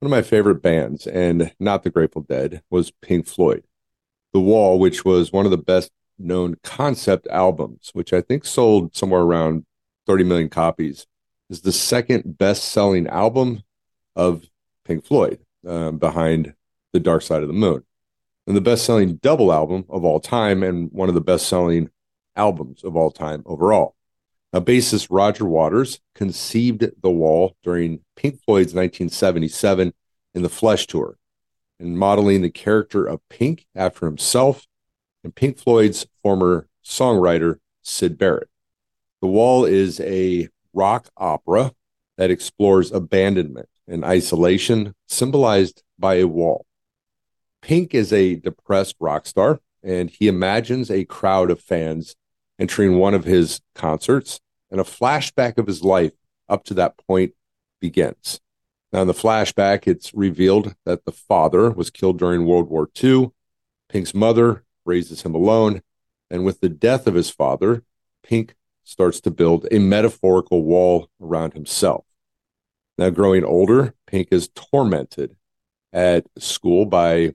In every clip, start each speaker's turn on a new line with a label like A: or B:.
A: One of my favorite bands, and not the Grateful Dead, was Pink Floyd. The Wall, which was one of the best known concept albums, which I think sold somewhere around 30 million copies, is the second best selling album of Pink Floyd um, behind The Dark Side of the Moon. And the best selling double album of all time, and one of the best selling albums of all time overall. A bassist Roger Waters conceived The Wall during Pink Floyd's 1977 in the Flesh Tour and modeling the character of Pink after himself and Pink Floyd's former songwriter, Syd Barrett. The Wall is a rock opera that explores abandonment and isolation, symbolized by a wall. Pink is a depressed rock star, and he imagines a crowd of fans entering one of his concerts, and a flashback of his life up to that point begins. Now, in the flashback, it's revealed that the father was killed during World War II. Pink's mother raises him alone. And with the death of his father, Pink starts to build a metaphorical wall around himself. Now, growing older, Pink is tormented at school by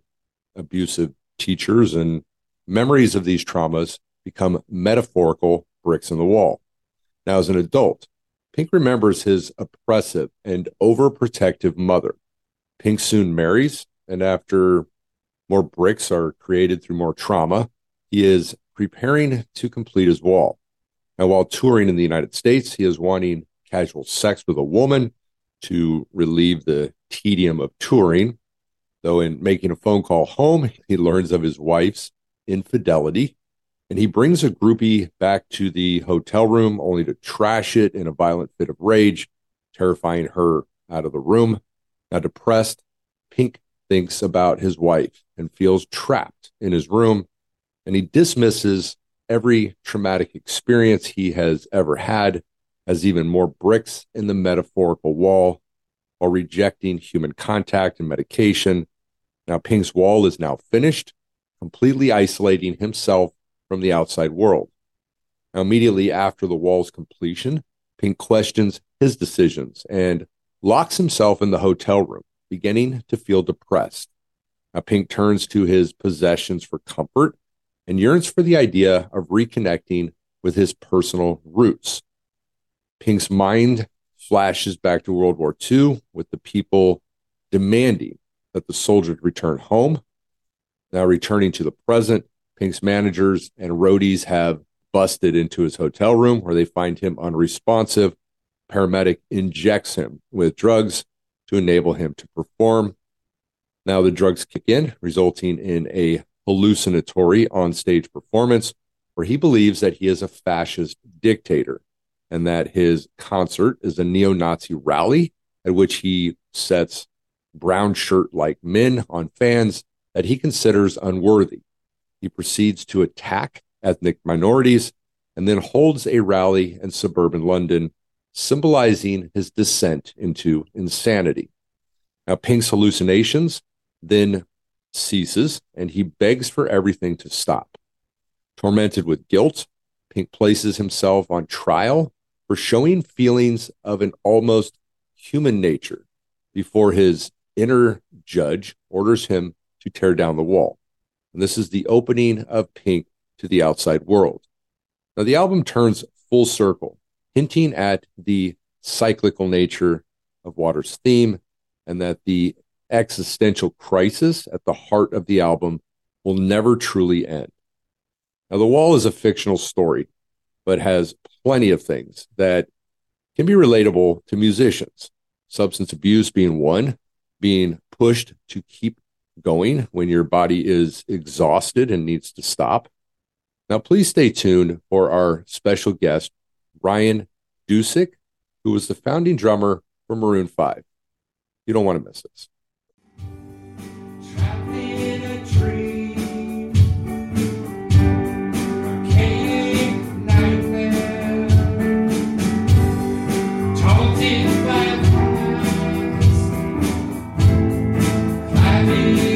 A: abusive teachers, and memories of these traumas become metaphorical bricks in the wall. Now, as an adult, Pink remembers his oppressive and overprotective mother. Pink soon marries, and after more bricks are created through more trauma, he is preparing to complete his wall. And while touring in the United States, he is wanting casual sex with a woman to relieve the tedium of touring. Though, in making a phone call home, he learns of his wife's infidelity and he brings a groupie back to the hotel room only to trash it in a violent fit of rage, terrifying her out of the room. Now, depressed, Pink thinks about his wife and feels trapped in his room, and he dismisses every traumatic experience he has ever had as even more bricks in the metaphorical wall while rejecting human contact and medication. Now, Pink's wall is now finished, completely isolating himself from the outside world. Now, immediately after the wall's completion, Pink questions his decisions and locks himself in the hotel room, beginning to feel depressed. Now, Pink turns to his possessions for comfort and yearns for the idea of reconnecting with his personal roots. Pink's mind flashes back to World War II with the people demanding that the soldiers return home. Now, returning to the present, Pink's managers and roadies have busted into his hotel room where they find him unresponsive. Paramedic injects him with drugs to enable him to perform. Now the drugs kick in, resulting in a hallucinatory on-stage performance where he believes that he is a fascist dictator and that his concert is a neo-Nazi rally at which he sets brown shirt like men on fans that he considers unworthy. He proceeds to attack ethnic minorities and then holds a rally in suburban London, symbolizing his descent into insanity. Now, Pink's hallucinations then ceases and he begs for everything to stop. Tormented with guilt, Pink places himself on trial for showing feelings of an almost human nature before his inner judge orders him to tear down the wall. And this is the opening of Pink to the outside world. Now, the album turns full circle, hinting at the cyclical nature of Waters' theme and that the existential crisis at the heart of the album will never truly end. Now, The Wall is a fictional story, but has plenty of things that can be relatable to musicians. Substance abuse being one, being pushed to keep going when your body is exhausted and needs to stop. Now, please stay tuned for our special guest, Ryan Dusick, who was the founding drummer for Maroon 5. You don't want to miss this. happy.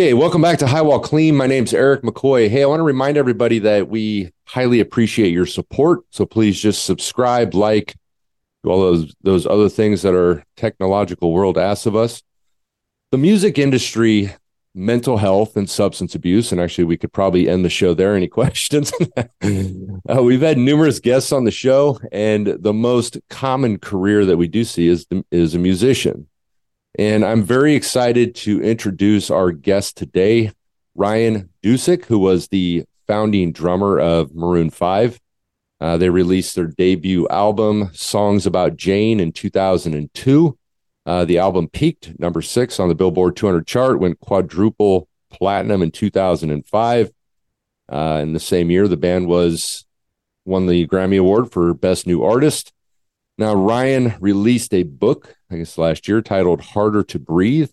A: Okay, welcome back to High Wall Clean. My name's Eric McCoy. Hey, I want to remind everybody that we highly appreciate your support. So please just subscribe, like, do all those those other things that our technological world asks of us. The music industry, mental health and substance abuse, and actually we could probably end the show there. Any questions? uh, we've had numerous guests on the show, and the most common career that we do see is is a musician. And I'm very excited to introduce our guest today, Ryan Dusick, who was the founding drummer of Maroon 5. Uh, they released their debut album, Songs About Jane, in 2002. Uh, the album peaked number six on the Billboard 200 chart, went quadruple platinum in 2005. Uh, in the same year, the band was won the Grammy Award for Best New Artist. Now, Ryan released a book, I guess last year, titled Harder to Breathe.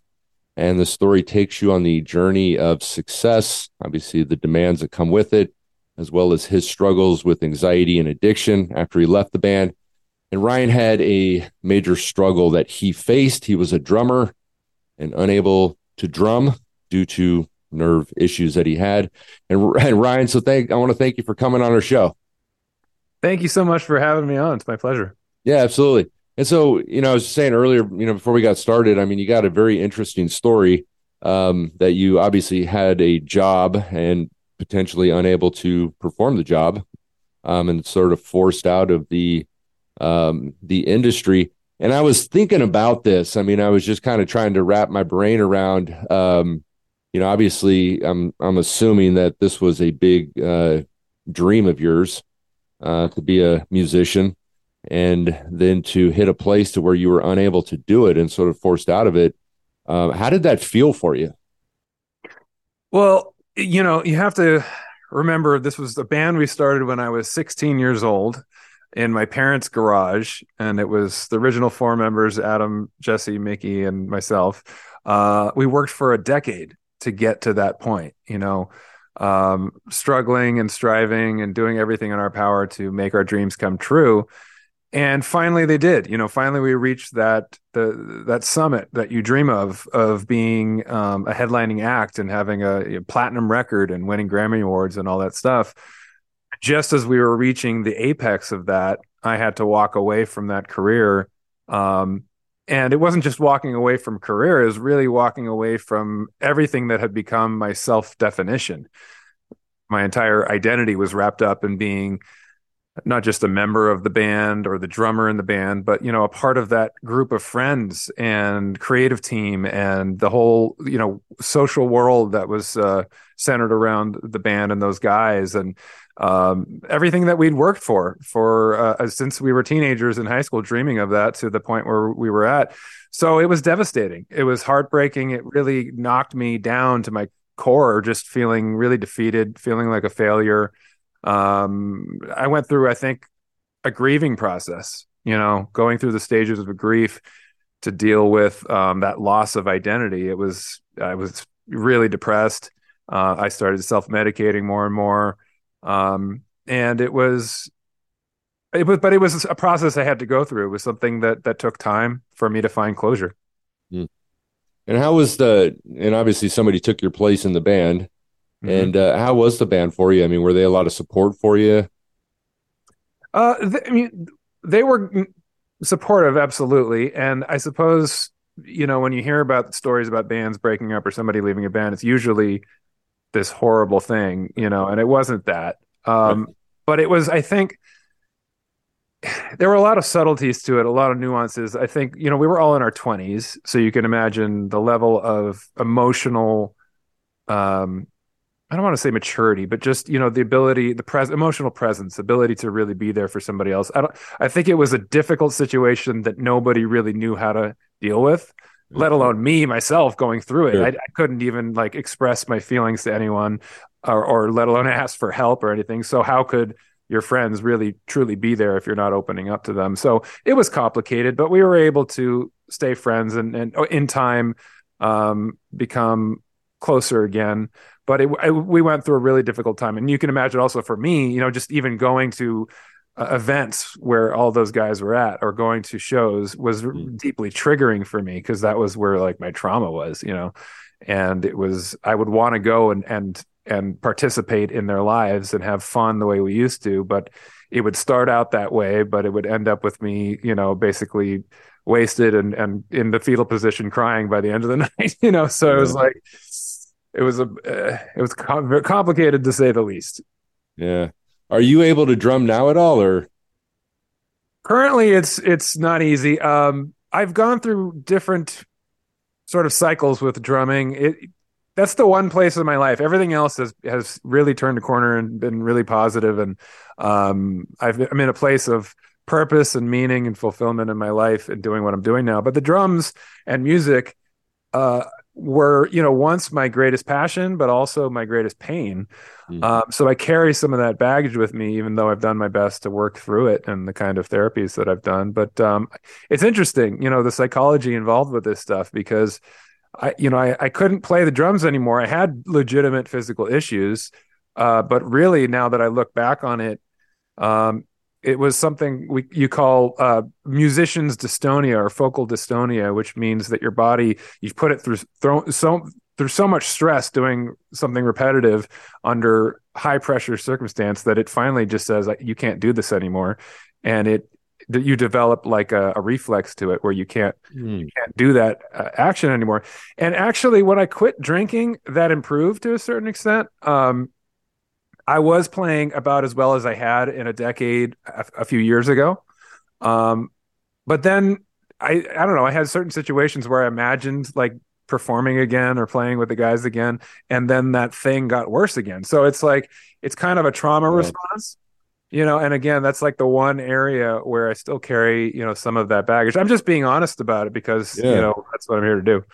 A: And the story takes you on the journey of success, obviously, the demands that come with it, as well as his struggles with anxiety and addiction after he left the band. And Ryan had a major struggle that he faced. He was a drummer and unable to drum due to nerve issues that he had. And, and Ryan, so thank I want to thank you for coming on our show.
B: Thank you so much for having me on. It's my pleasure.
A: Yeah, absolutely. And so, you know, I was saying earlier, you know, before we got started, I mean, you got a very interesting story um, that you obviously had a job and potentially unable to perform the job, um, and sort of forced out of the um, the industry. And I was thinking about this. I mean, I was just kind of trying to wrap my brain around. Um, you know, obviously, I'm I'm assuming that this was a big uh, dream of yours uh, to be a musician and then to hit a place to where you were unable to do it and sort of forced out of it. Uh, how did that feel for you?
B: Well, you know, you have to remember this was a band we started when I was 16 years old in my parents' garage, and it was the original four members Adam, Jesse, Mickey, and myself. Uh, we worked for a decade to get to that point, you know, um, struggling and striving and doing everything in our power to make our dreams come true and finally they did you know finally we reached that the that summit that you dream of of being um, a headlining act and having a, a, platinum record and winning grammy awards and all that stuff. Just as we were reaching the apex of that i had to walk away from that career. Um, and it wasn't just walking away from career it was really walking away from everything that had become my self definition my entire identity was wrapped up in being not just a member of the band or the drummer in the band, but you know, a part of that group of friends and creative team and the whole you know social world that was uh, centered around the band and those guys and um, everything that we'd worked for for uh, since we were teenagers in high school, dreaming of that to the point where we were at. So it was devastating. It was heartbreaking. It really knocked me down to my core, just feeling really defeated, feeling like a failure um, I went through, I think, a grieving process. You know, going through the stages of grief to deal with um, that loss of identity. It was I was really depressed. Uh, I started self medicating more and more, um, and it was it was but it was a process I had to go through. It was something that that took time for me to find closure.
A: Mm. And how was the and obviously somebody took your place in the band. Mm-hmm. And uh, how was the band for you? I mean, were they a lot of support for you?
B: Uh, th- I mean, they were supportive, absolutely. And I suppose you know when you hear about stories about bands breaking up or somebody leaving a band, it's usually this horrible thing, you know. And it wasn't that, um, right. but it was. I think there were a lot of subtleties to it, a lot of nuances. I think you know we were all in our twenties, so you can imagine the level of emotional um, I don't want to say maturity, but just you know the ability, the pres- emotional presence, ability to really be there for somebody else. I don't. I think it was a difficult situation that nobody really knew how to deal with, let alone me myself going through it. Sure. I, I, couldn't even like express my feelings to anyone, or, or let alone ask for help or anything. So how could your friends really truly be there if you're not opening up to them? So it was complicated, but we were able to stay friends and and oh, in time um, become closer again but it, it, we went through a really difficult time and you can imagine also for me you know just even going to uh, events where all those guys were at or going to shows was mm. deeply triggering for me because that was where like my trauma was, you know. And it was I would want to go and and and participate in their lives and have fun the way we used to, but it would start out that way, but it would end up with me, you know, basically wasted and and in the fetal position crying by the end of the night, you know. So it was like it was a uh, it was com- complicated to say the least.
A: Yeah. Are you able to drum now at all or
B: Currently it's it's not easy. Um I've gone through different sort of cycles with drumming. It that's the one place in my life. Everything else has has really turned a corner and been really positive and um I've I'm in a place of purpose and meaning and fulfillment in my life and doing what I'm doing now. But the drums and music uh were you know once my greatest passion but also my greatest pain. Mm. um, so i carry some of that baggage with me even though i've done my best to work through it and the kind of therapies that i've done. But um, it's interesting you know the psychology involved with this stuff because i you know i, I couldn't play the drums anymore. I had legitimate physical issues uh, but really now that i look back on it um, it was something we you call uh, musicians dystonia or focal dystonia, which means that your body you've put it through throw, so through so much stress doing something repetitive under high pressure circumstance that it finally just says you can't do this anymore, and it that you develop like a, a, reflex to it where you can't mm. you can't do that uh, action anymore. And actually, when I quit drinking, that improved to a certain extent. Um, I was playing about as well as I had in a decade a, a few years ago. Um, but then I I don't know, I had certain situations where I imagined like performing again or playing with the guys again and then that thing got worse again. So it's like it's kind of a trauma response. You know, and again, that's like the one area where I still carry, you know, some of that baggage. I'm just being honest about it because, yeah. you know, that's what I'm here to do.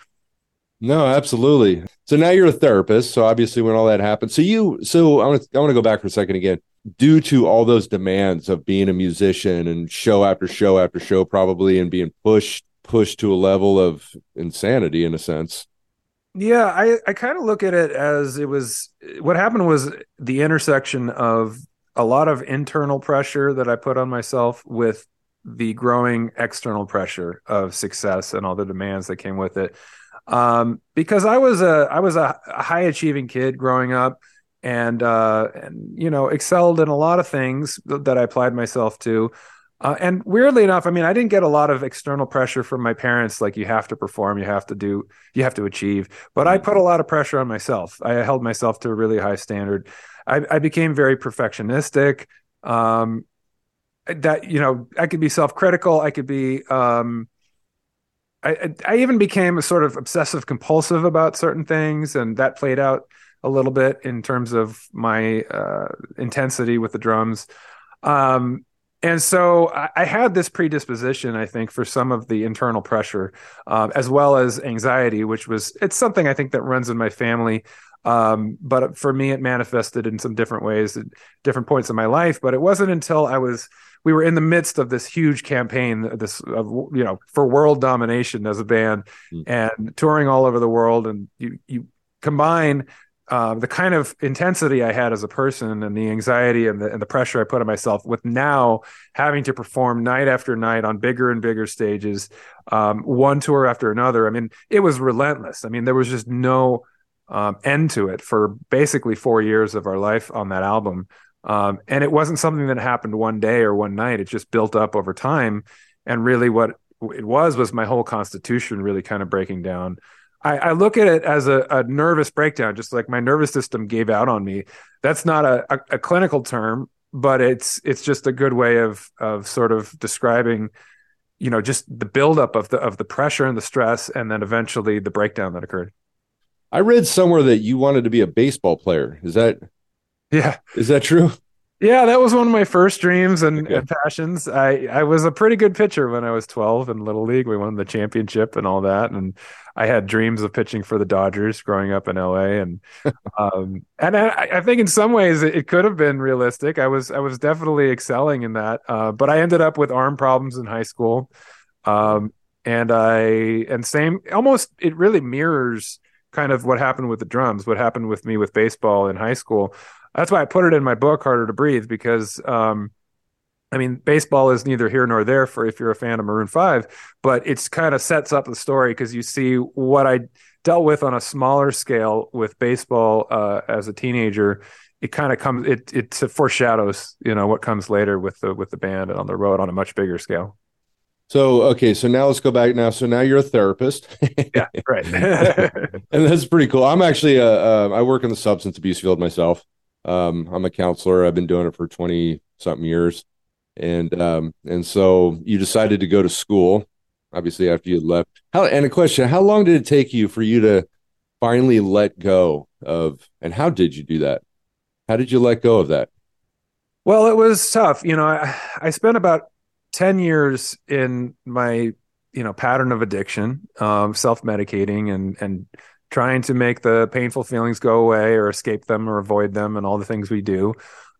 A: No, absolutely. So now you're a therapist. So obviously, when all that happened, so you, so I want to, I want to go back for a second again. Due to all those demands of being a musician and show after show after show, probably, and being pushed pushed to a level of insanity in a sense.
B: Yeah, I I kind of look at it as it was what happened was the intersection of a lot of internal pressure that I put on myself with the growing external pressure of success and all the demands that came with it um, because I was a I was a, high achieving kid growing up, and uh, and you know excelled in a lot of things that I applied myself to. Uh, and weirdly enough, I mean, I didn't get a lot of external pressure from my parents, like you have to perform, you have to do, you have to achieve. But I put a lot of pressure on myself. I held myself to a really high standard. I, I became very perfectionistic. Um, that you know, I could be self-critical. I could be um, I, I even became a sort of obsessive compulsive about certain things, and that played out a little bit in terms of my uh, intensity with the drums. Um, and so I, I, had this predisposition, I think, for some of the internal pressure, uh, as well as anxiety, which was it's something I think that runs in my family. Um, but for me, it manifested in some different ways at different points in my life. But it wasn't until I was we were in the midst of this huge campaign, this of you know for world domination as a band, mm. and touring all over the world, and you you combine uh, the kind of intensity I had as a person and the anxiety and the, and the pressure I put on myself with now having to perform night after night on bigger and bigger stages, um, one tour after another. I mean, it was relentless. I mean, there was just no um, end to it for basically four years of our life on that album. Um, and it wasn't something that happened one day or one night. It just built up over time. And really, what it was was my whole constitution really kind of breaking down. I, I look at it as a, a, nervous breakdown, just like my nervous system gave out on me. That's not a, a, a clinical term, but it's it's just a good way of of sort of describing you know just the buildup of the of the pressure and the stress and then eventually the breakdown that occurred
A: i read somewhere that you wanted to be a baseball player is that
B: yeah.
A: Is that true?
B: Yeah, that was one of my first dreams and, okay. and, passions. I, I was a pretty good pitcher when I was 12 in Little League. We won the championship and all that. And I had dreams of pitching for the Dodgers growing up in LA. And um, and I, I, think in some ways it, it, could have been realistic. I was I was definitely excelling in that. Uh, but I ended up with arm problems in high school. Um, and I and same almost it really mirrors kind of what happened with the drums, what happened with me with baseball in high school that's why I put it in my book, Harder to Breathe, because um, I mean, baseball is neither here nor there for if you're a fan of Maroon 5, but it's kind of sets up the story because you see what I dealt with on a smaller scale with baseball uh, as a teenager. It kind of comes it it foreshadows, you know, what comes later with the with the band and on the road on a much bigger scale.
A: So okay, so now let's go back now. So now you're a therapist.
B: yeah, right.
A: and that's pretty cool. I'm actually a, uh, I work in the substance abuse field myself. Um, I'm a counselor. I've been doing it for 20 something years. And um, and so you decided to go to school, obviously after you left. How and a question, how long did it take you for you to finally let go of and how did you do that? How did you let go of that?
B: Well, it was tough. You know, I, I spent about 10 years in my, you know, pattern of addiction, um, self-medicating and and trying to make the painful feelings go away or escape them or avoid them and all the things we do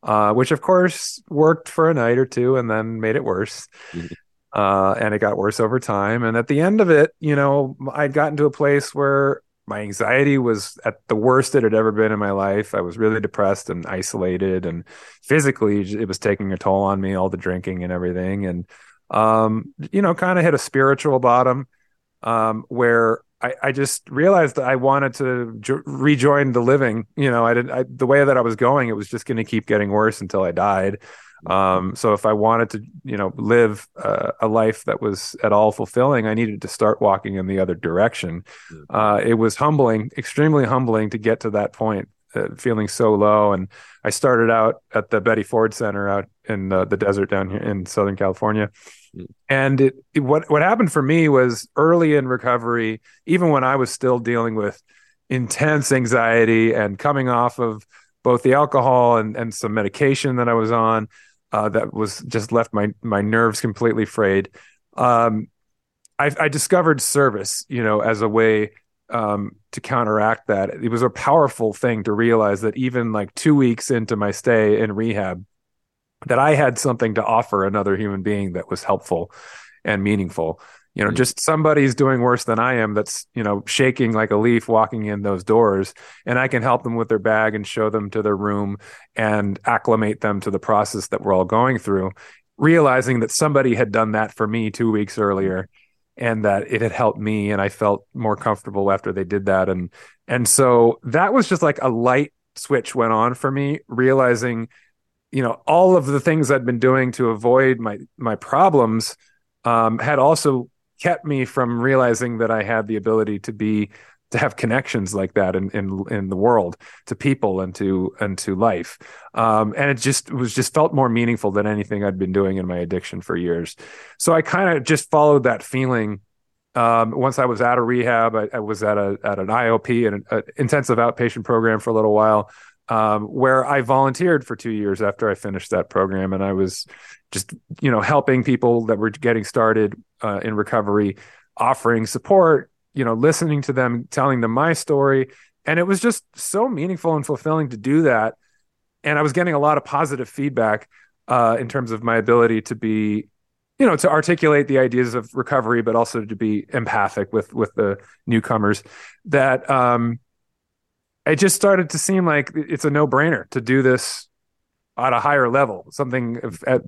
B: uh, which of course worked for a night or two and then made it worse. Mm-hmm. Uh, and it got worse over time. And at the end of it, you know, I'd gotten to a place where my anxiety was at the worst it had ever been in my life. I was really depressed and isolated, and physically, it was taking a toll on me, all the drinking and everything. And, um, you know, kind of hit a spiritual bottom um, where I, I just realized that I wanted to jo- rejoin the living. You know, I didn't I, the way that I was going. It was just going to keep getting worse until I died. Um, so if I wanted to, you know, live uh, a life that was at all fulfilling, I needed to start walking in the other direction. Mm-hmm. Uh, it was humbling, extremely humbling to get to that point, uh, feeling so low. And I started out at the Betty Ford Center out in the desert down here in Southern California and it, it, what what happened for me was early in recovery, even when I was still dealing with intense anxiety and coming off of both the alcohol and, and some medication that I was on, uh, that was just left my my nerves completely frayed. Um, I, I, discovered service, you know, as a way um, to counteract that. It was a powerful thing to realize that even like two weeks into my stay in rehab, that I had something to offer another human being that was helpful and meaningful. You know, mm-hmm. just somebody's doing worse than I am that's, you know, shaking like a leaf walking in those doors. And I can help them with their bag and show them to their room and acclimate them to the process that we're all going through, realizing that somebody had done that for me two weeks earlier and that it had helped me and I felt more comfortable after they did that. And and so that was just like a light switch went on for me, realizing you know all of the things I'd been doing to avoid my my problems um, had also kept me from realizing that I had the ability to be to have connections like that in in in the world to people and to and to life. Um, and it just it was just felt more meaningful than anything I'd been doing in my addiction for years. So I kind of just followed that feeling um, once I was out of rehab. I, I was at a at an IOP and an intensive outpatient program for a little while um, where I volunteered for two years after I finished that program, and I was just you know helping people that were getting started uh, in recovery, offering support, you know, listening to them, telling them my story, and it was just so meaningful and fulfilling to do that. And I was getting a lot of positive feedback uh, in terms of my ability to be you know to articulate the ideas of recovery but also to be empathic with with the newcomers that um it just started to seem like it's a no brainer to do this at a higher level, something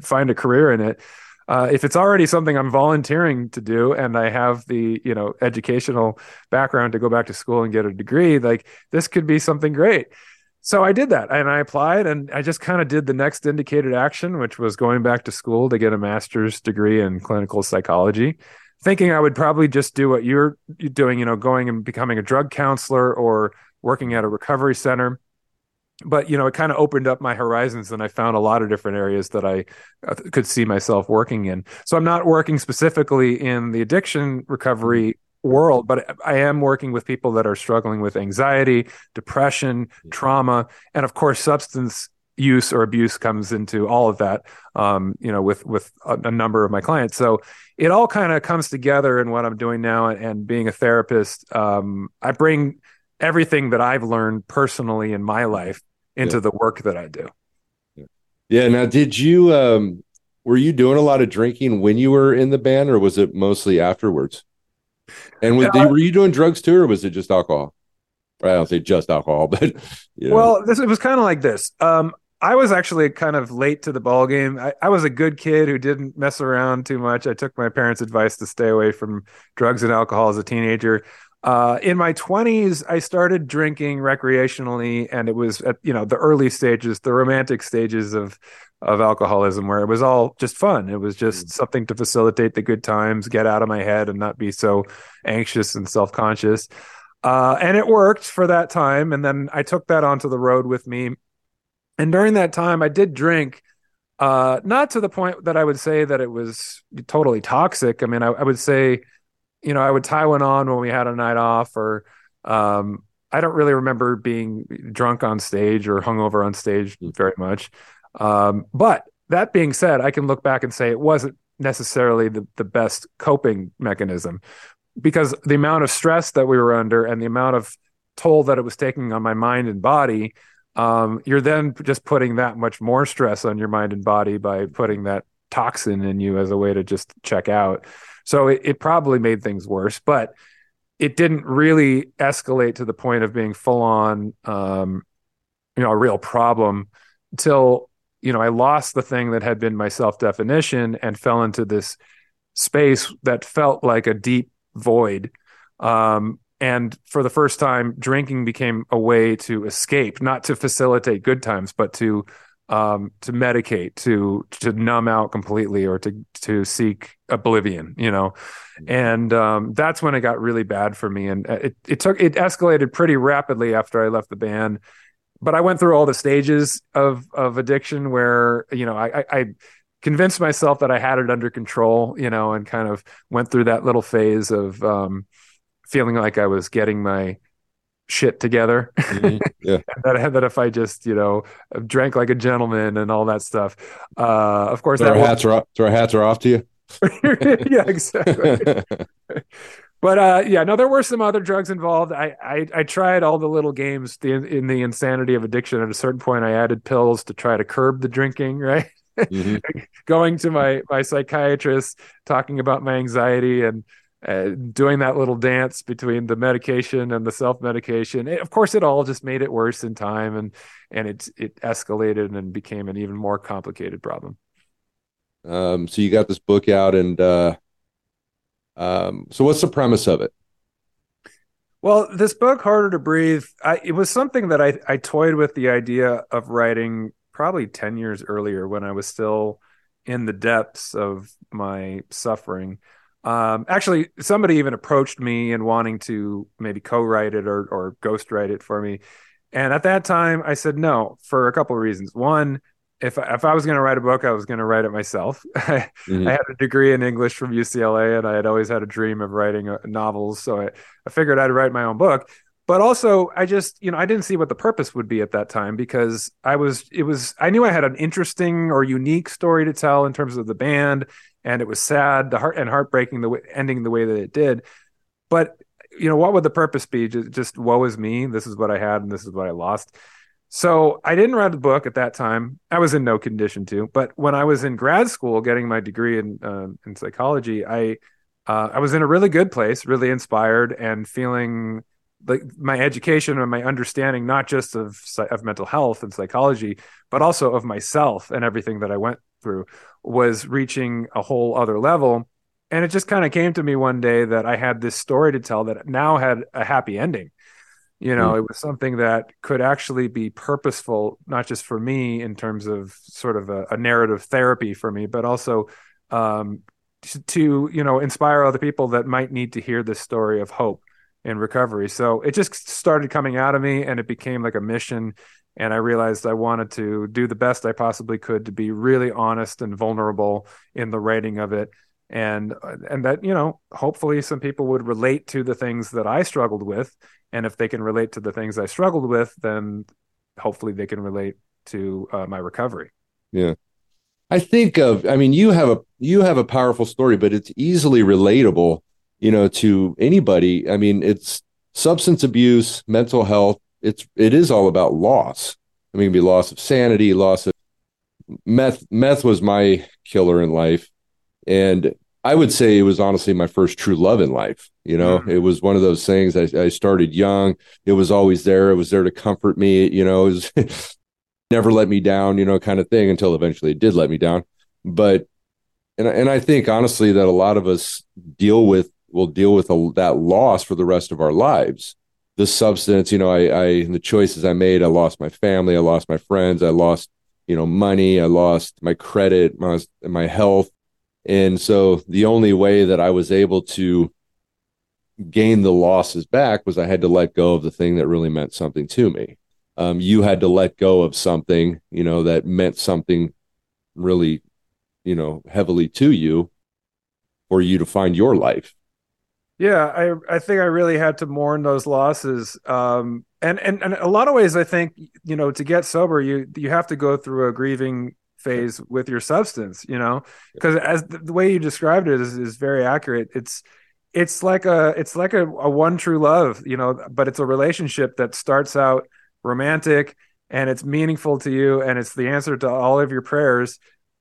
B: find a career in it. Uh, if it's already something I'm volunteering to do, and I have the you know educational background to go back to school and get a degree, like this could be something great. So I did that, and I applied, and I just kind of did the next indicated action, which was going back to school to get a master's degree in clinical psychology, thinking I would probably just do what you're doing, you know, going and becoming a drug counselor or working at a recovery center. But you know it kind of opened up my horizons and i found a lot of different areas that i uh, could see myself working in. So i'm not working specifically in the addiction recovery world but i am working with people that are struggling with anxiety depression trauma and of course substance use or abuse comes into all of that um, you know with with a, a, number of my clients. So it all kind of comes together in what i'm doing now and, and being a therapist. Um, i bring everything that I've learned personally in my life into yeah. the work that I do.
A: Yeah. Now, did you, um, were you doing a lot of drinking when you were in the band or was it mostly afterwards? And was, uh, were you doing drugs too, or was it just alcohol? I don't say just alcohol, but
B: you know. well, this it was kind of like this. Um, I was actually kind of late to the ball game. I, I, was a good kid who didn't mess around too much. I took my parents' advice to stay away from drugs and alcohol as a teenager. Uh, in my 20s, I started drinking recreationally, and it was at you know the early stages, the romantic stages of of alcoholism, where it was all just fun. It was just mm. something to facilitate the good times, get out of my head, and not be so anxious and self conscious. Uh, and it worked for that time. And then I took that onto the road with me and during that time, I did drink, uh, not to the point that I would say that it was totally toxic. I mean, I, I would say, you know, I would tie one on when we had a night off, or um, I don't really remember being drunk on stage or hungover on stage hmm. very much. Um, but that being said, I can look back and say it wasn't necessarily the, the best coping mechanism because the amount of stress that we were under and the amount of toll that it was taking on my mind and body um, you're then just putting that much more stress on your mind and body by putting that toxin in you as a way to just check out. So it, it probably made things worse, but it didn't really escalate to the point of being full on, um, you know, a real problem until, you know, I lost the thing that had been my self definition and fell into this space that felt like a deep void. Um, and for the first time drinking became a way to escape not to facilitate good times but to um, to medicate to to numb out completely or to to seek oblivion you know? And um, that's when it got really bad for me. And it it took it escalated pretty rapidly after I left the band. But I went through all the stages of of addiction where you know I, I convinced myself that I had it under control you know and kind of went through that little phase of um, feeling like I was getting my shit together. Mm-hmm. Yeah. that, that if I just, you know, drank like a gentleman and all that stuff. Uh, of course,
A: our hats are off, our hats are off to you.
B: yeah, exactly. but uh, yeah, no, there were some other drugs involved. I, I, I tried all the little games the, in the insanity of addiction. At a certain point, I added pills to try to curb the drinking. Right. Mm-hmm. Going to my my psychiatrist, talking about my anxiety and uh, doing that little dance between the medication and the self medication. Of course, it all just made it worse in time, and and it it escalated and became an even more complicated problem.
A: Um, so you got this book out, and uh, um, so what's the premise of it?
B: Well, this book, Harder to Breathe, I, it was something that I, I toyed with the idea of writing probably 10 years earlier when I was still in the depths of my suffering. Um, actually, somebody even approached me and wanting to maybe co-write it or or ghostwrite it for me. And at that time, I said no for a couple of reasons. One, if if I was going to write a book, I was going to write it myself. mm-hmm. I had a degree in English from UCLA, and I had always had a dream of writing uh, novels. So I, I figured I'd write my own book. But also, I just you know I didn't see what the purpose would be at that time because I was it was I knew I had an interesting or unique story to tell in terms of the band and it was sad, the heart and heartbreaking, the ending the way that it did. But you know, what would the purpose be? Just, just woe is me. This is what I had, and this is what I lost. So I didn't write the book at that time. I was in no condition to. But when I was in grad school, getting my degree in uh, in psychology, I uh, I was in a really good place, really inspired, and feeling like my education and my understanding, not just of of mental health and psychology, but also of myself and everything that I went through was reaching a whole other level. And it just kind of came to me one day that I had this story to tell that now had a happy ending. You know, mm. it was something that could actually be purposeful, not just for me in terms of sort of a, a narrative therapy for me, but also um, to, to, you know, inspire other people that might need to hear this story of hope and recovery. So it just started coming out of me and it became like a mission. And I realized I wanted to do the best I possibly could to be really honest and vulnerable in the writing of it. And and that you know hopefully some people would relate to the things that I struggled with. And if they can relate to the things I struggled with then hopefully they can relate to uh, my recovery.
A: Yeah. I think of I mean you have a you have a powerful story but it's easily relatable you know to anybody I mean it's substance abuse mental health it's it is all about loss. I mean, it can be loss of sanity, loss of meth. Meth was my killer in life, and I would say it was honestly my first true love in life. You know, mm-hmm. it was one of those things. I, I, started young. It was always there. It was there to comfort me. You know, it was never let me down, you know, kind of thing until eventually it did let me down. But and and I think honestly that a lot of us deal with will deal with a, that loss for the rest of our lives. The substance, you know, I, I the choices I made, I lost my family, I lost my friends, I lost, you know, money, I lost my credit, my my health, and so the only way that I was able to gain the losses back was I had to let go of the thing that really meant something to me. Um, you had to let go of something, you know, that meant something really, you know, heavily to you for you to find your life.
B: Yeah, I I think I really had to mourn those losses. Um, and and and a lot of ways, I think you know to get sober, you you have to go through a grieving phase with your substance. You know, because as the, the, way you described it is is very accurate. It's it's like a it's like a, a one true love. You know, but it's a relationship that starts out romantic and it's meaningful to you and it's the answer to all of your prayers.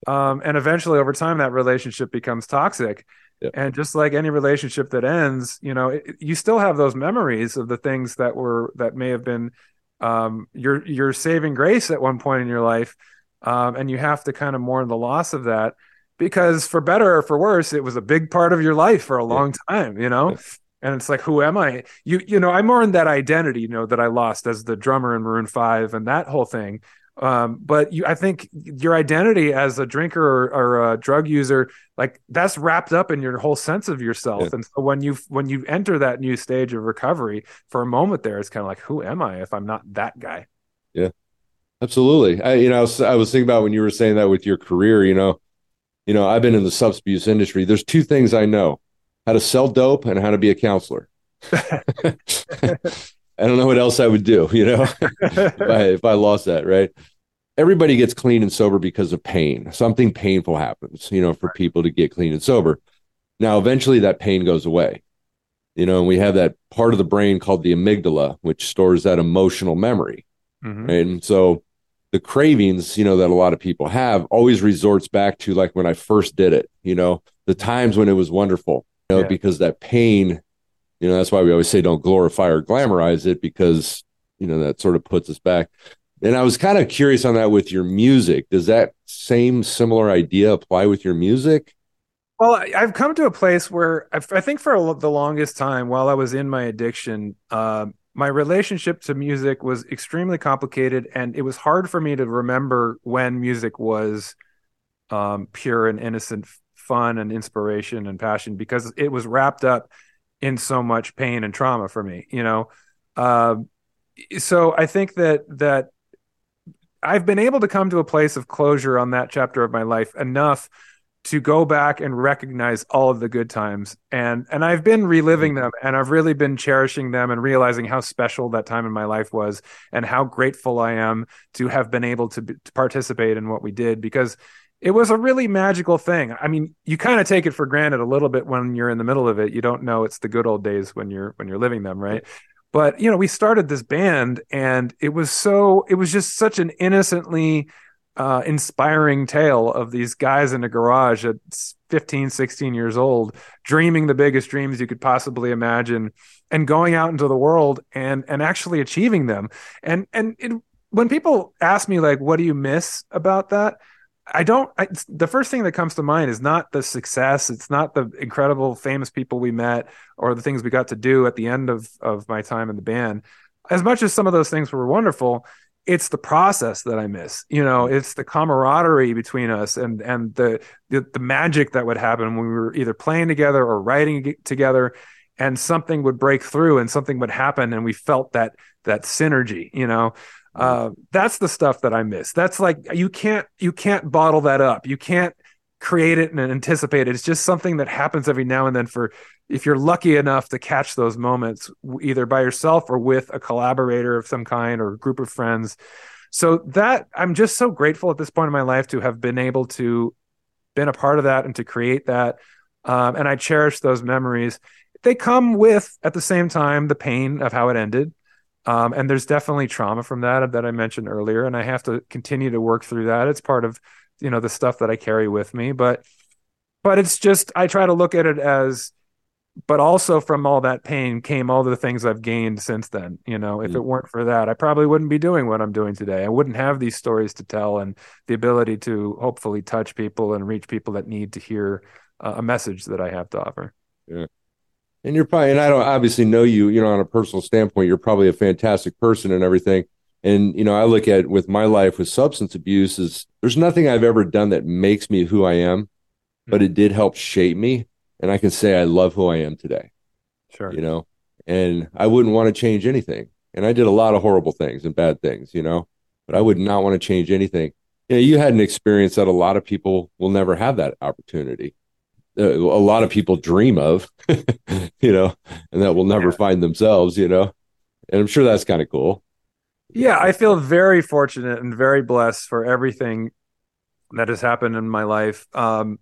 B: Um, and eventually, over time, that relationship becomes toxic Yep. And just like any relationship that ends, you know, it, you still have those memories of the things that were that may have been um, your your saving grace at one point in your life, um, and you have to kind of mourn the loss of that because, for better or for worse, it was a big part of your life for a long time. You know. And it's like, who am I? You, you know, I mourn that identity, you know, that I lost as the drummer in Maroon Five, and that whole thing. Um, but you, I think your identity as a drinker or, or, a drug user, like that's wrapped up in your whole sense of yourself. Yeah. And so when you when you enter that new stage of recovery, for a moment there, it's kind of like, who am I if I'm not that guy?
A: Yeah, absolutely. I, you know, I was, I was thinking about when you were saying that with your career. You know, you know, I've been in the substance abuse industry. There's two things I know: how to sell dope and how to be a counselor. I don't know what else I would do, you know, if, I, if I lost that, right? Everybody gets clean and sober because of pain. Something painful happens, you know, for people to get clean and sober. Now, eventually that pain goes away, you know, and we have that part of the brain called the amygdala, which stores that emotional memory. Mm-hmm. Right? And so the cravings, you know, that a lot of people have always resorts back to like when I first did it, you know, the times when it was wonderful, you know, yeah. because that pain you know, that's why we always say don't glorify or glamorize it because, you know, that sort of puts us back. And I was kind of curious on that with your music. Does that same similar idea apply with your music?
B: Well, I've come to a place where I think for the longest time while I was in my addiction, uh, my relationship to music was extremely complicated, and it was hard for me to remember when music was um, pure and innocent fun and inspiration and passion because it was wrapped up in so much pain and trauma for me you know? Uh, so i think that that i've been able to come to a place of closure on that chapter of my life enough to go back and recognize all of the good times. And and I've been reliving them and I've really been cherishing them and realizing how special that time in my life was and how grateful I am to have been able to, to participate in what we did because it was a really magical thing. I mean, you kind of take it for granted a little bit when you're in the middle of it. You don't know it's the good old days when you're when you're living them, right? But you know, we started this band and it was so it was just such an innocently uh, inspiring tale of these guys in a garage at 15, 16 years old, dreaming the biggest dreams you could possibly imagine and going out into the world and and actually achieving them. And and it, when people ask me like what do you miss about that? I don't. I, the first thing that comes to mind is not the success. It's not the incredible, famous people we met or the things we got to do at the end of of my time in the band. As much as some of those things were wonderful, it's the process that I miss. You know, it's the camaraderie between us and and the the, the magic that would happen when we were either playing together or writing together, and something would break through and something would happen, and we felt that that synergy. You know, uh, that's the stuff that I miss. That's like you can't you can't bottle that up. You can't create it and anticipate it. It's just something that happens every now and then. For if you're lucky enough to catch those moments, either by yourself or with a collaborator of some kind or a group of friends. So that I'm just so grateful at this point in my life to have been able to been a part of that and to create that. Um, and I cherish those memories. They come with at the same time the pain of how it ended um, and there's definitely trauma from that that I mentioned earlier, and I have to continue to work through that. It's part of you know the stuff that I carry with me, but but it's just I try to look at it as but also from all that pain came all the things I've gained since then. You know, if mm. it weren't for that, I probably wouldn't be doing what I'm doing today. I wouldn't have these stories to tell and the ability to hopefully touch people and reach people that need to hear uh, a message that I have to offer.
A: Yeah. And you're probably, and I don't obviously know you, you know, on a personal standpoint, you're probably a fantastic person and everything. And, you know, I look at with my life with substance abuse is there's nothing I've ever done that makes me who I am, but it did help shape me and I can say I love who I am today.
B: Sure.
A: You know, and I wouldn't want to change anything. And I did a lot of horrible things and bad things, you know, but I would not want to change anything. You know, you had an experience that a lot of people will never have that opportunity. Uh, a lot of people dream of, you know, and that will never yeah. find themselves, you know. And I'm sure that's kind of cool.
B: Yeah, I feel very fortunate and very blessed for everything that has happened in my life. Um,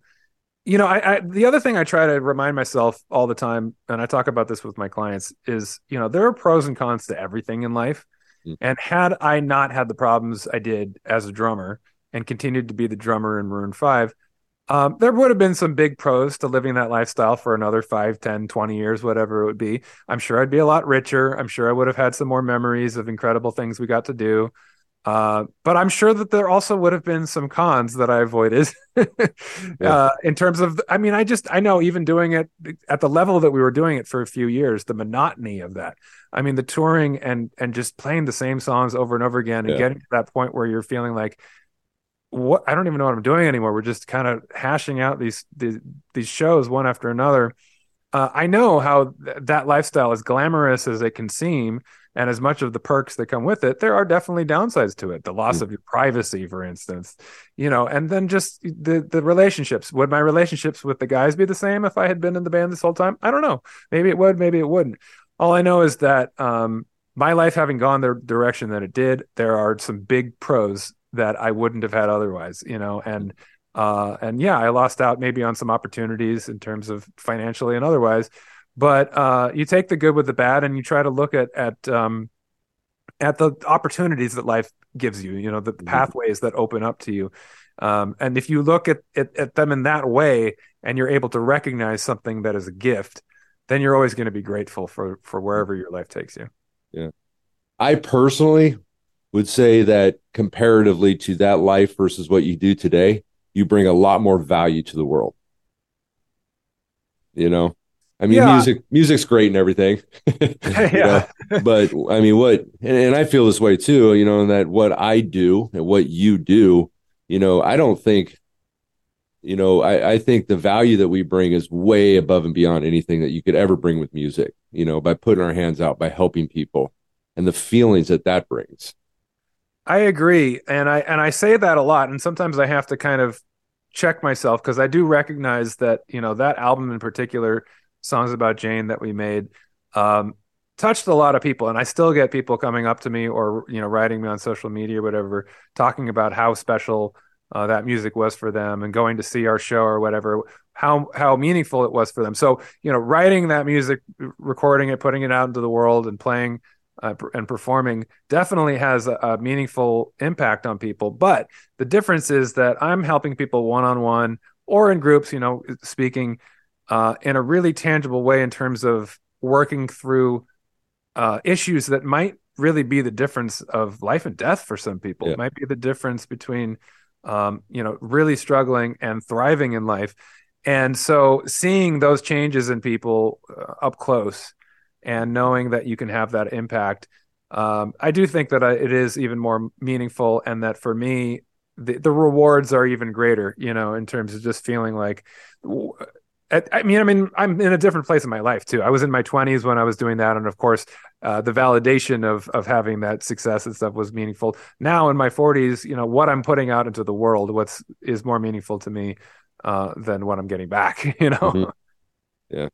B: you know, I, I, the other thing I try to remind myself all the time, and I talk about this with my clients, is you know there are pros and cons to everything in life. Mm. And had I not had the problems I did as a drummer and continued to be the drummer in Maroon Five, um, there would have been some big pros to living that lifestyle for another 5 10 20 years whatever it would be i'm sure i'd be a lot richer i'm sure i would have had some more memories of incredible things we got to do uh, but I'm sure that there also would have been some cons that I avoided yeah. uh, in terms of, I mean, I just, I know even doing it at the level that we were doing it for a few years, the monotony of that. I mean, the touring and, and just playing the same songs over and over again and yeah. getting to that point where you're feeling like, what, I don't even know what I'm doing anymore. We're just kind of hashing out these, these, these shows one after another. Uh, I know how th- that lifestyle, as glamorous as it can seem, and as much of the perks that come with it there are definitely downsides to it. The loss mm. of your privacy for instance you know and then just the the relationships. Would my relationships with the guys be the same if i had been in the band this whole time? I don't know. Maybe it would maybe it wouldn't. All i know is that um, my life having gone the direction that it did there are some big pros that i wouldn't have had otherwise you know and uh, and yeah i lost out maybe on some opportunities in terms of financially and otherwise but uh, you take the good with the bad and you try to look at at um, at the opportunities that life gives you you know the, the mm-hmm. pathways that open up to you um, and if you look at, at, at them in that way and you're able to recognize something that is a gift then you're always going to be grateful for for wherever your life takes you
A: yeah i personally would say that comparatively to that life versus what you do today you bring a lot more value to the world you know I mean, yeah. music music's great and everything. yeah. Know? But I mean, what and, and, I feel this way too, you know, and that what I do and what you do, you know, I don't think, you know, I, I think the value that we bring is way above and beyond anything that you could ever bring with music, you know, by putting our hands out, by helping people and the feelings that that brings.
B: I agree. And I and I say that a lot. And sometimes I have to kind of check myself because I do recognize that, you know, that album in particular songs about Jane that we made um, touched a lot of people, and I still get people coming up to me or you know writing me on social media or whatever, talking about how special uh, that music was for them and going to see our show or whatever how how meaningful it was for them so you know writing that music recording it putting it out into the world and playing uh, and performing definitely has a, a, meaningful impact on people but the difference is that i'm helping people one-on-one or in groups you know speaking uh, in a really tangible way in terms of working through uh, issues that might really be the difference of life and death for some people. Yeah. It might be the difference between, um, you know, really struggling and thriving in life. And so seeing those changes in people uh, up close and knowing that you can have that impact, um, I do think that I, it is even more meaningful. And that for me, the, the rewards are even greater, you know, in terms of just feeling like I mean, I mean, I'm in a different place in my life too. I was in my 20s when I was doing that, and of course, uh, the validation of of having that success and stuff was meaningful. Now in my 40s, you know, what I'm putting out into the world, what's is more meaningful to me uh, than what I'm getting back. You know. Mm-hmm.
A: Yeah.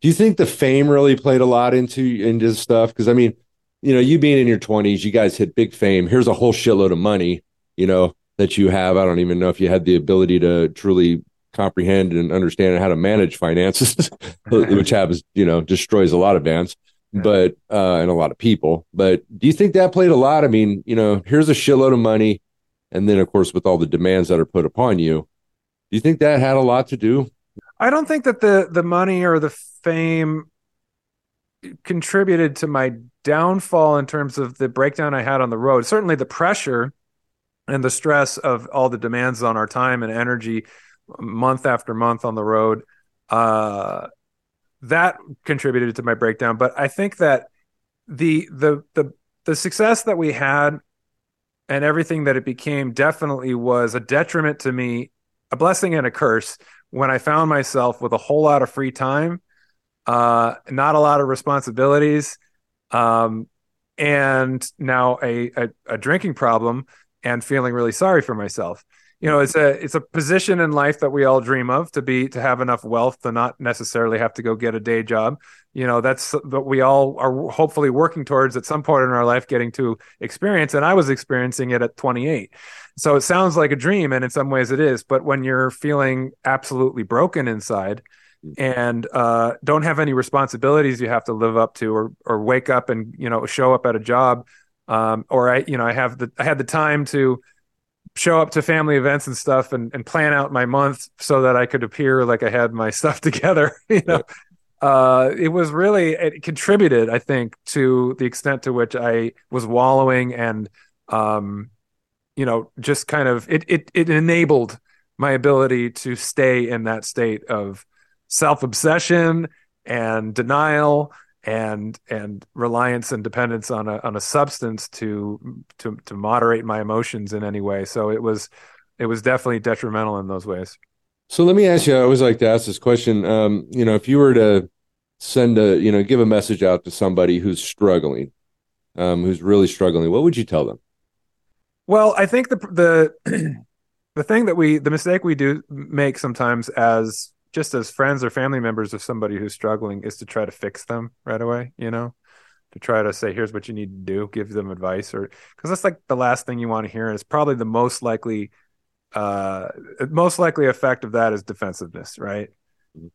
A: Do you think the fame really played a lot into into stuff? Because I mean, you know, you being in your 20s, you guys hit big fame. Here's a whole shitload of money. You know that you have. I don't even know if you had the ability to truly comprehend and understand how to manage finances, which happens, you know, destroys a lot of bands, but uh, and a lot of people. But do you think that played a lot? I mean, you know, here's a shitload of money, and then of course with all the demands that are put upon you, do you think that had a lot to do?
B: I don't think that the the money or the fame contributed to my downfall in terms of the breakdown I had on the road. Certainly the pressure and the stress of all the demands on our time and energy month after month on the road uh, that contributed to my breakdown but i think that the the the the success that we had and everything that it became definitely was a detriment to me a blessing and a curse when i found myself with a whole lot of free time uh, not a lot of responsibilities um, and now a, a, a drinking problem and feeling really sorry for myself. You know, it's a it's a position in life that we all dream of to be to have enough wealth to not necessarily have to go get a day job. You know, that's what we all are hopefully working towards at some point in our life getting to experience. And I was experiencing it at 28. So it sounds like a dream, and in some ways it is. But when you're feeling absolutely broken inside, and uh, don't have any responsibilities you have to live up to or or wake up and you know show up at a job um, or I, you know, I have the I had the time to show up to family events and stuff and, and plan out my month so that I could appear like I had my stuff together. You know, yeah. uh, it was really it contributed, I think, to the extent to which I was wallowing and, um, you know, just kind of it it it enabled my ability to stay in that state of self obsession and denial and and reliance and dependence on a on a substance to to to moderate my emotions in any way. So it was it was definitely detrimental in those ways.
A: So let me ask you. I always like to ask this question. Um, you know, if you were to send a you know give a message out to somebody who's struggling, um, who's really struggling, what would you tell them?
B: Well, I think the the the thing that we the mistake we do make sometimes as just as friends or family members of somebody who's struggling is to try to fix them right away you know to try to say here's what you need to do give them advice or because that's like the last thing you want to hear and it's probably the most likely uh most likely effect of that is defensiveness right mm-hmm.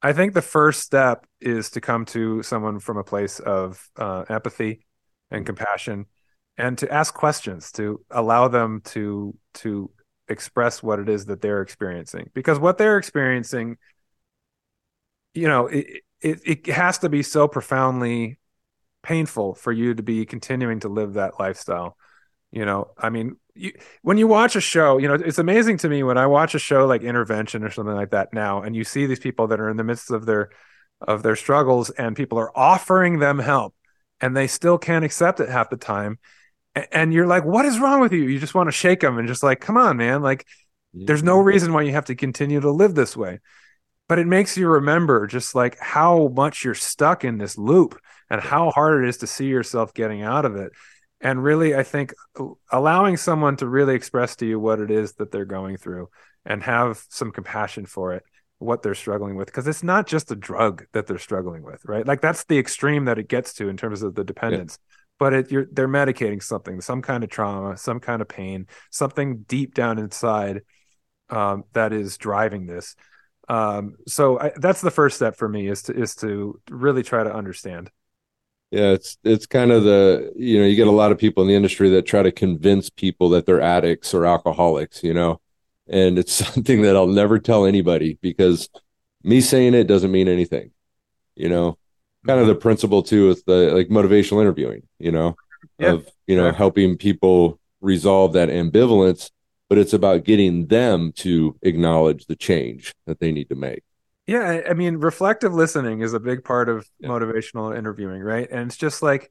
B: i think the first step is to come to someone from a place of uh, empathy and mm-hmm. compassion and to ask questions to allow them to to express what it is that they're experiencing because what they're experiencing you know it, it, it has to be so profoundly painful for you to be continuing to live that lifestyle you know? I mean you, when you watch a show you know it's amazing to me when i watch a show like intervention or something like that now and you see these people that are in the midst of their of their struggles and people are offering them help and they still can't accept it half the time and you're like, what is wrong with you? You just want to shake them and just like, come on, man. Like, there's no mm-hmm. reason why you have to continue to live this way. But it makes you remember just like how much you're stuck in this loop and how hard it is to see yourself getting out of it. And really, I think uh, allowing someone to really express to you what it is that they're going through and have some compassion for it, what they're struggling with, because it's not just a drug that they're struggling with, right? Like that's the extreme that it gets to in terms of the dependence. Yeah but it, they're medicating something, some kind of trauma, some kind of pain, something deep down inside um, that is driving this. Um, so I, that's the first step for me is to is to really try to understand.
A: Yeah, it's it's kind of the you know you get a lot of people in the industry that try to convince people that they're addicts or alcoholics, you know, and it's something that I'll never tell anybody because me saying it doesn't mean anything, you know kind of the principle too with the like motivational interviewing you know yeah. of you know helping people resolve that ambivalence but it's about getting them to acknowledge the change that they need to make.
B: Yeah i mean reflective listening is a big part of yeah. motivational interviewing right? And it's just like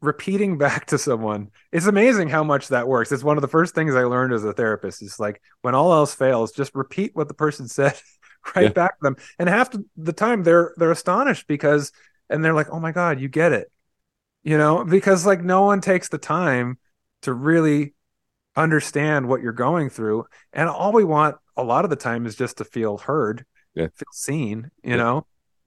B: repeating back to someone. It's amazing how much that works. It's one of the first things i learned as a therapist is like when all else fails just repeat what the person said right yeah. back to them and half the time they're they're astonished because and they're like oh my god you get it you know because like no one takes the time to really understand what you're going through and all we want a lot of the time is just to feel heard yeah. feel seen you yeah. know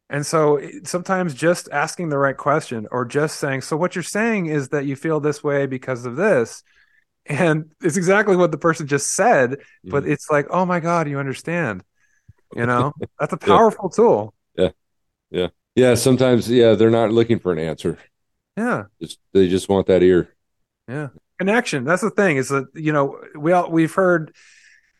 B: and so sometimes just asking the right question or just saying so what you're saying is that you feel this way because of this and it's exactly what the person just said but mm-hmm. it's like oh my god you understand you know? That's a powerful
A: yeah.
B: tool.
A: Yeah. Yeah. Yeah sometimes yeah they're not looking for an answer.
B: Yeah.
A: Just they just want that ear.
B: Yeah. Connection that's the thing is that you know we all we've heard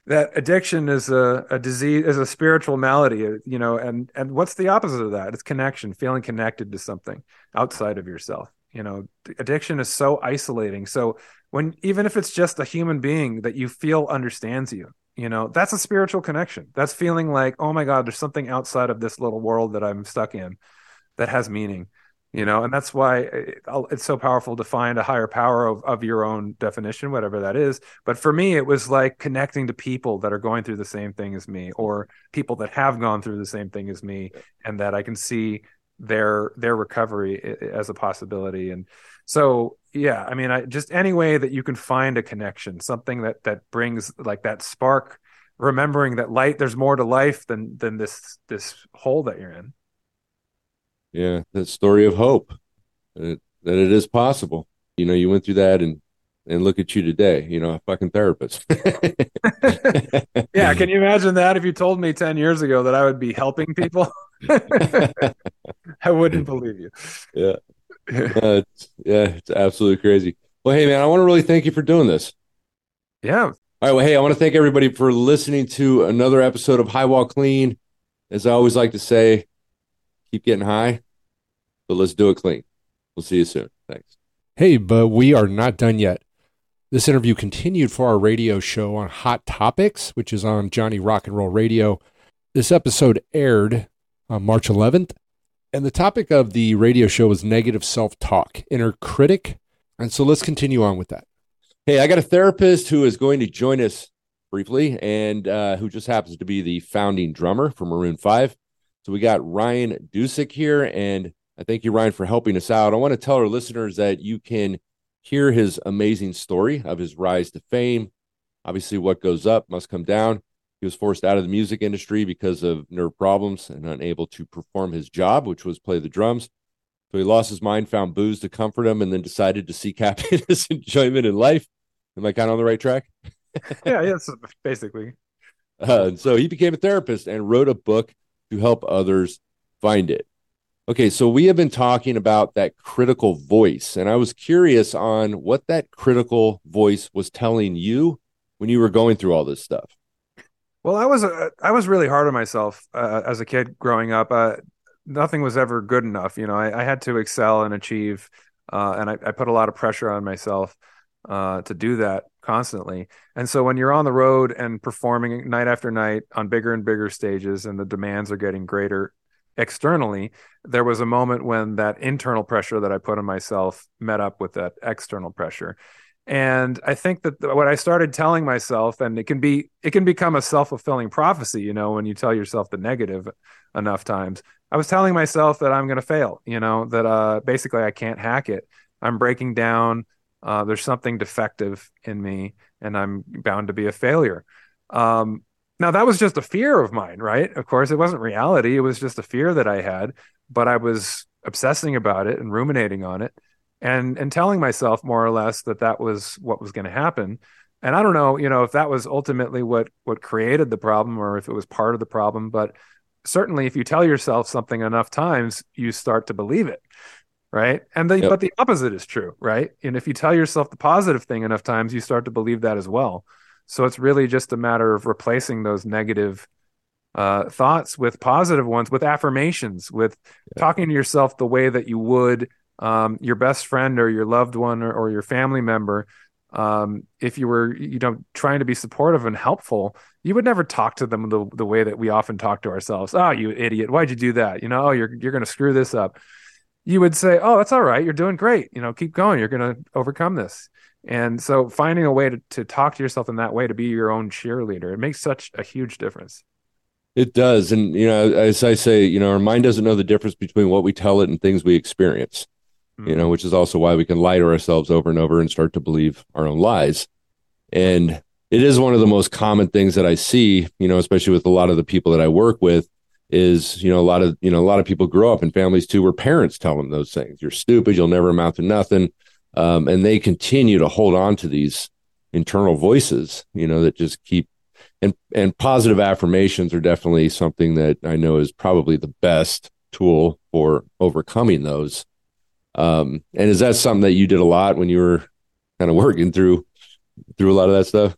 B: that addiction is a, a disease is a spiritual malady you know and and what's the opposite of that? It's connection feeling connected to something outside of yourself you know? Addiction is so isolating. So when even if it's just a human being that you feel understands you you know that's a spiritual connection. That's feeling like oh my god there's something outside of this little world that i'm stuck in that has meaning you know? And that's why eh, it, it's so powerful to find a higher power of, of your own definition whatever that is. But for me it was like connecting to people that are going through the same thing as me or people that have gone through the same thing as me and that i can see their their recovery eh, eh, as a possibility. And so yeah i mean I, just any way that you can find a connection something that that brings like that spark remembering that light there's more to life than than this this hole that you're in
A: yeah, that story of hope that, that it is possible. You know, you went through that and and look at you today, you know, a fucking therapist.
B: yeah, can you imagine that if you told me 10 years ago that I would be helping people? I wouldn't believe you.
A: Yeah. Uh, it's, yeah, it's absolutely crazy. Well, hey man, I want to really thank you for doing this.
B: Yeah.
A: All right, well, hey, I want to thank everybody for listening to another episode of High Wall Clean. As I always like to say, keep getting high, but let's do it clean. We'll see you soon. Thanks.
C: Hey, but we are not done yet. This interview continued for our radio show on Hot Topics, which is on Johnny Rock and Roll Radio. This episode aired on March 11th, and the topic of the radio show was negative self talk, inner critic. And so let's continue on with that.
A: Hey, I got a therapist who is going to join us briefly and uh, who just happens to be the founding drummer for Maroon 5. So we got Ryan Dusick here, and I thank you, Ryan, for helping us out. I want to tell our listeners that you can hear his amazing story of his rise to fame. Obviously, what goes up must come down. He was forced out of the music industry because of nerve problems and unable to perform his job, which was play the drums. So he lost his mind, found booze to comfort him, and then decided to seek happiness, and enjoyment in life. Am I kind of on the right track?
B: yeah, yes, basically.
A: Uh, and so he became a therapist and wrote a book to help others find it. Okay, so we have been talking about that critical voice, and I was curious on what that critical voice was telling you when you were going through all this stuff.
B: Well, I was uh, I was really hard on myself uh, as a kid growing up. Uh, nothing was ever good enough. You know, I, I had to excel and achieve, uh, and I, I, put a lot of pressure on myself uh, to do that constantly. And so when you're on the road and performing night after night on bigger and bigger stages and the demands are getting greater externally, there was a moment when that internal pressure that I put on myself met up with that external pressure. And I think that what I started telling myself, and it can be, it can become a self fulfilling prophecy, you know, when you tell yourself the negative enough times. I was telling myself that I'm going to fail, you know, that uh, basically I can't hack it. I'm breaking down uh, there's something defective in me and I'm bound to be a failure. Um, now that was just a fear of mine, right? Of course, it wasn't reality. It was just a fear that I had, but I was obsessing about it and ruminating on it and and telling myself more or less that that was what was going to happen. And I don't know, you know, if that was ultimately what what created the problem or if it was part of the problem, but certainly if you tell yourself something enough times, you start to believe it right and the, yep. but the opposite is true right and if you tell yourself the positive thing enough times you start to believe that as well so it's really just a matter of replacing those negative uh, thoughts with positive ones with affirmations with yeah. talking to yourself the way that you would um, your best friend or your loved one or, or your family member um, if you were you know trying to be supportive and helpful you would never talk to them the, the way that we often talk to ourselves oh you idiot why'd you do that you know oh you're, you're going to screw this up you would say, "Oh, that's all right. You're doing great. You know, keep going. You're going to overcome this." And so, finding a way to, to talk to yourself in that way, to be your own cheerleader, it makes such a huge difference.
A: It does, and you know, as I say, you know, our mind doesn't know the difference between what we tell it and things we experience. You know, which is also why we can lie to ourselves over and over and start to believe our own lies. And it is one of the most common things that I see, you know, especially with a lot of the people that I work with, is you know a lot of you know a lot of people grow up in families too where parents tell them those things. You're stupid. You'll never amount to nothing. Um, and they continue to hold on to these internal voices you know that just keep and and positive affirmations are definitely something that i know is probably the best tool for overcoming those um, and is that something that you did a lot when you were kind of working through through a lot of that stuff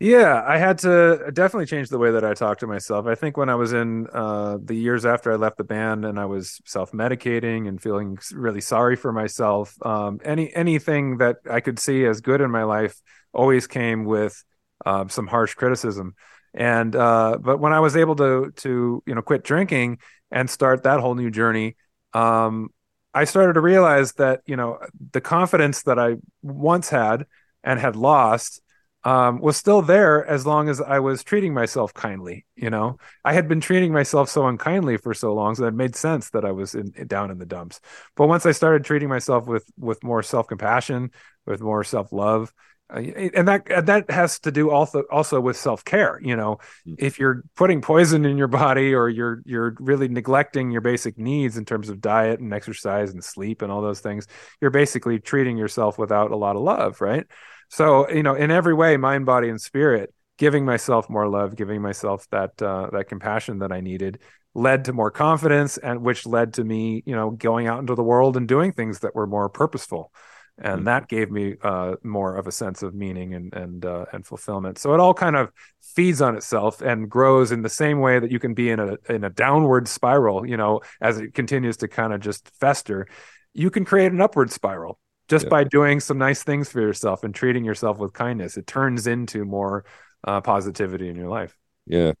B: Yeah, I had to definitely change the way that I talk to myself. I think when I was in uh, the years after I left the band and I was self-medicating and feeling really sorry for myself, um, any anything that I could see as good in my life always came with uh, some harsh criticism. And uh, but when I was able to to you know quit drinking and start that whole new journey, um, I started to realize that you know the confidence that I once had and had lost um, was still there as long as I was treating myself kindly. You know, I had been treating myself so unkindly for so long, so it made sense that I was in, down in the dumps. But once I started treating myself with with more self compassion, with more self love, and that that has to do also also with self care. You know, mm-hmm. if you're putting poison in your body or you're you're really neglecting your basic needs in terms of diet and exercise and sleep and all those things, you're basically treating yourself without a lot of love, right? So, you know, in every way, mind, body, and spirit, giving myself more love, giving myself that uh, that compassion that I needed, led to more confidence, and which led to me, you know, going out into the world and doing things that were more purposeful, and mm-hmm. that gave me uh, more of a sense of meaning and and uh, and fulfillment. So it all kind of feeds on itself and grows in the same way that you can be in a in a downward spiral, you know, as it continues to kind of just fester. You can create an upward spiral just yeah. by doing some nice things for yourself and treating yourself with kindness it turns into more uh, positivity in your life
A: yeah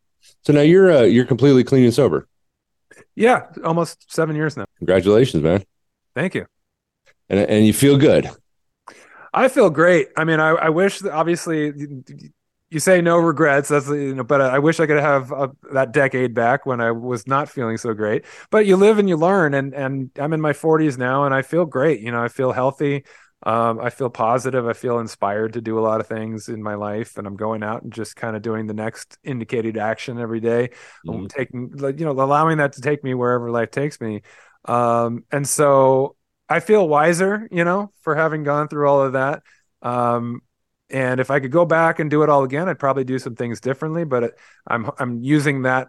A: so now you're uh, you're completely clean and sober
B: yeah almost seven years now
A: congratulations man
B: thank you
A: and and you feel good
B: i feel great i mean i, I wish that obviously you say no regrets. That's you know, but I wish I could have a, that decade back when I was not feeling so great. But you live and you learn, and and I'm in my 40s now, and I feel great. You know, I feel healthy. Um, I feel positive. I feel inspired to do a lot of things in my life, and I'm going out and just kind of doing the next indicated action every day. Mm-hmm. taking, you know, allowing that to take me wherever life takes me. Um, and so I feel wiser, you know, for having gone through all of that. Um, and if I could go back and do it all again, I'd probably do some things differently. But it, I'm I'm using that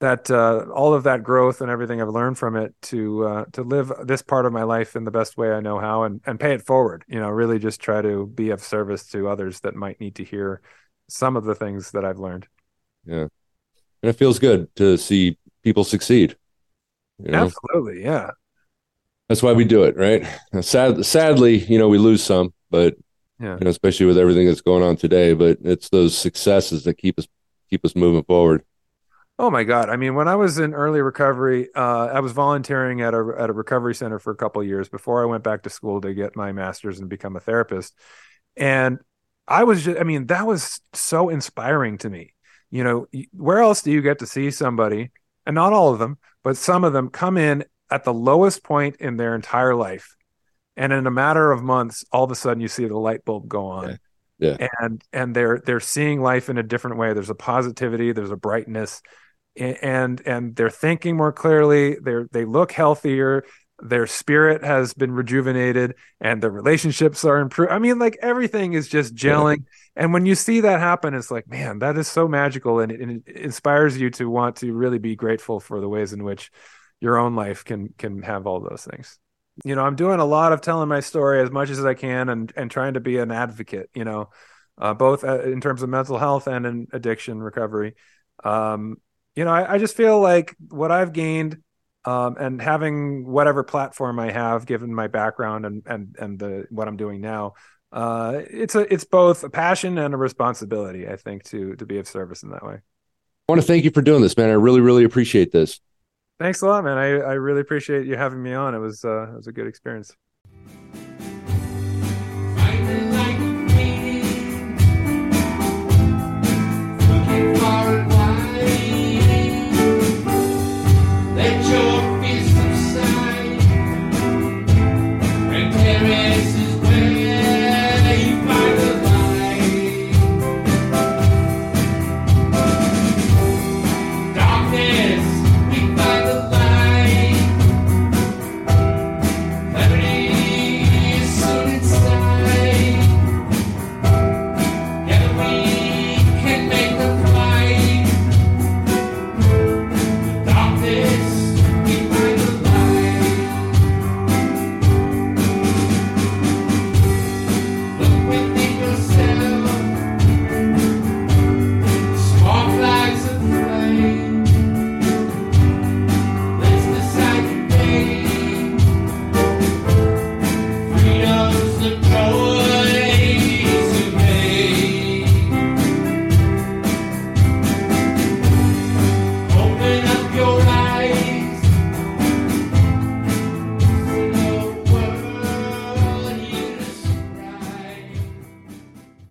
B: that uh, all of that growth and everything I've learned from it to uh, to live this part of my life in the best way I know how and and pay it forward. You know, really just try to be of service to others that might need to hear some of the things that I've learned.
A: Yeah, and it feels good to see people succeed.
B: You know? Absolutely, yeah.
A: That's why we do it, right? Sad, sadly, you know, we lose some, but
B: yeah.
A: You know, especially with everything that's going on today. But it's those successes that keep us keep us moving forward.
B: Oh my God! I mean, when I was in early recovery, uh, I was volunteering at a at a recovery center for a couple years before I went back to school to get my master's and become a therapist. And I was just, I mean, that was so inspiring to me. You know, where else do you get to see somebody, and not all of them, but some of them come in at the lowest point in their entire life. And in a matter of months all of a sudden you see the light bulb go on.
A: Yeah. yeah.
B: and and they're they're seeing life in a different way. There's a positivity there's a brightness. And and they're thinking more clearly. They're they look healthier. Their spirit has been rejuvenated and their relationships are improved i mean like everything is just gelling. Yeah. and when you see that happen it's like man that is so magical and it, and it inspires you to want to really be grateful for the ways in which your own life can can have all those things. You know i'm doing a lot of telling my story as much as i can and and trying to be an advocate you know uh, both uh, in terms of mental health and in addiction recovery. Um, you know I, I, just feel like what i've gained um, and having whatever platform i have given my background and and and the what i'm doing now uh, it's a it's both a passion and a responsibility i think to to be of service in that way.
A: I want to thank you for doing this man. I really really appreciate this
B: Thanks a lot, man. I, I really appreciate you having me on. It was uh, it was a good experience.